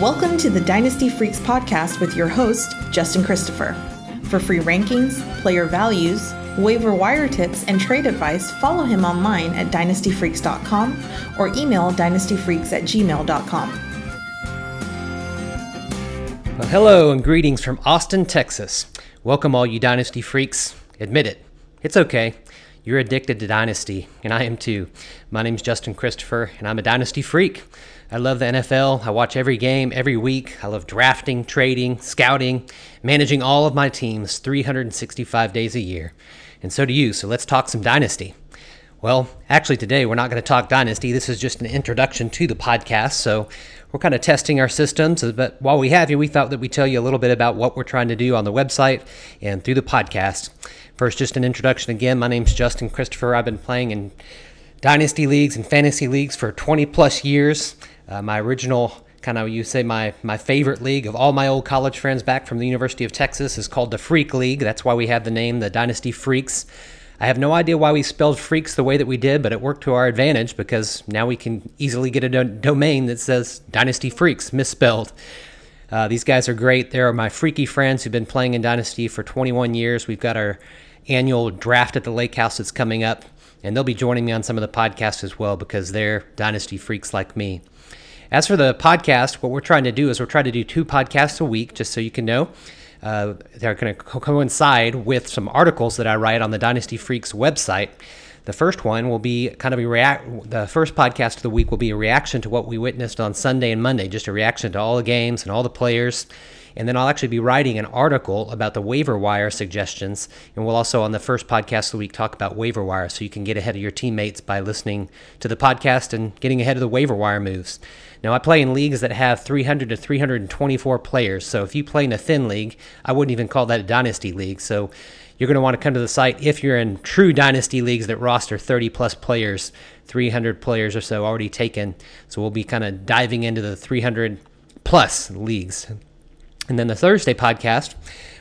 Welcome to the Dynasty Freaks podcast with your host, Justin Christopher. For free rankings, player values, waiver wire tips, and trade advice, follow him online at dynastyfreaks.com or email dynastyfreaks at gmail.com. Well, hello and greetings from Austin, Texas. Welcome, all you Dynasty freaks. Admit it, it's okay. You're addicted to Dynasty, and I am too. My name's Justin Christopher, and I'm a Dynasty freak. I love the NFL. I watch every game, every week. I love drafting, trading, scouting, managing all of my teams 365 days a year. And so do you, so let's talk some Dynasty. Well, actually, today we're not going to talk Dynasty. This is just an introduction to the podcast. So we're kind of testing our systems. But while we have you, we thought that we'd tell you a little bit about what we're trying to do on the website and through the podcast. First, just an introduction again. My name's Justin Christopher. I've been playing in dynasty leagues and fantasy leagues for 20 plus years. Uh, my original kind of you say my my favorite league of all my old college friends back from the University of Texas is called the Freak League. That's why we have the name the Dynasty Freaks. I have no idea why we spelled freaks the way that we did, but it worked to our advantage because now we can easily get a do- domain that says Dynasty Freaks misspelled. Uh, these guys are great. They're my freaky friends who've been playing in Dynasty for 21 years. We've got our annual draft at the lake house that's coming up, and they'll be joining me on some of the podcasts as well because they're dynasty freaks like me. As for the podcast, what we're trying to do is we're trying to do two podcasts a week, just so you can know. Uh, they're going to co- coincide with some articles that I write on the Dynasty Freaks website. The first one will be kind of a react. The first podcast of the week will be a reaction to what we witnessed on Sunday and Monday, just a reaction to all the games and all the players. And then I'll actually be writing an article about the waiver wire suggestions. And we'll also, on the first podcast of the week, talk about waiver wire so you can get ahead of your teammates by listening to the podcast and getting ahead of the waiver wire moves. Now, I play in leagues that have 300 to 324 players. So if you play in a thin league, I wouldn't even call that a dynasty league. So you're going to want to come to the site if you're in true dynasty leagues that roster 30 plus players, 300 players or so already taken. So we'll be kind of diving into the 300 plus leagues. And then the Thursday podcast,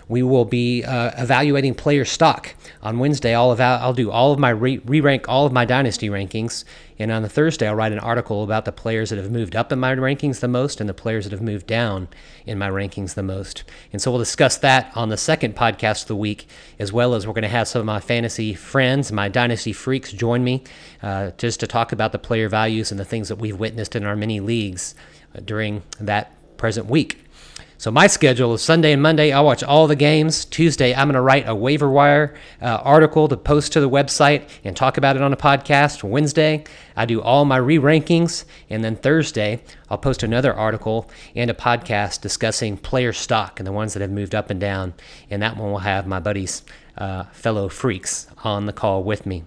we will be uh, evaluating player stock. On Wednesday, I'll, eva- I'll do all of my re rank all of my dynasty rankings. And on the Thursday, I'll write an article about the players that have moved up in my rankings the most and the players that have moved down in my rankings the most. And so we'll discuss that on the second podcast of the week, as well as we're going to have some of my fantasy friends, my dynasty freaks, join me uh, just to talk about the player values and the things that we've witnessed in our mini leagues uh, during that present week. So my schedule is Sunday and Monday. I'll watch all the games. Tuesday, I'm going to write a waiver wire uh, article to post to the website and talk about it on a podcast. Wednesday, I do all my re-rankings, and then Thursday, I'll post another article and a podcast discussing player stock and the ones that have moved up and down. And that one will have my buddies, uh, fellow freaks, on the call with me.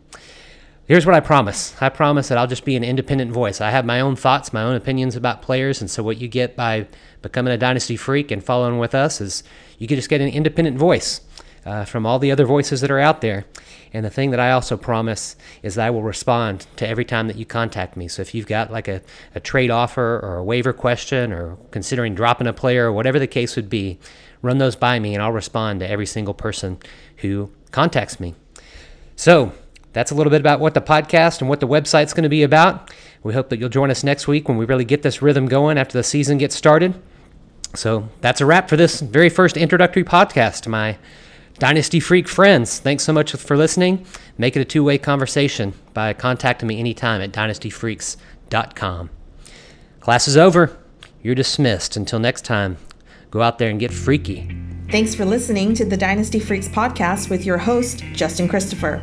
Here's what I promise. I promise that I'll just be an independent voice. I have my own thoughts, my own opinions about players, and so what you get by becoming a dynasty freak and following with us is you can just get an independent voice uh, from all the other voices that are out there. And the thing that I also promise is that I will respond to every time that you contact me. So if you've got like a, a trade offer or a waiver question or considering dropping a player or whatever the case would be, run those by me and I'll respond to every single person who contacts me. So that's a little bit about what the podcast and what the website's going to be about. We hope that you'll join us next week when we really get this rhythm going after the season gets started. So that's a wrap for this very first introductory podcast to my Dynasty Freak friends. Thanks so much for listening. Make it a two way conversation by contacting me anytime at dynastyfreaks.com. Class is over. You're dismissed. Until next time, go out there and get freaky. Thanks for listening to the Dynasty Freaks podcast with your host, Justin Christopher.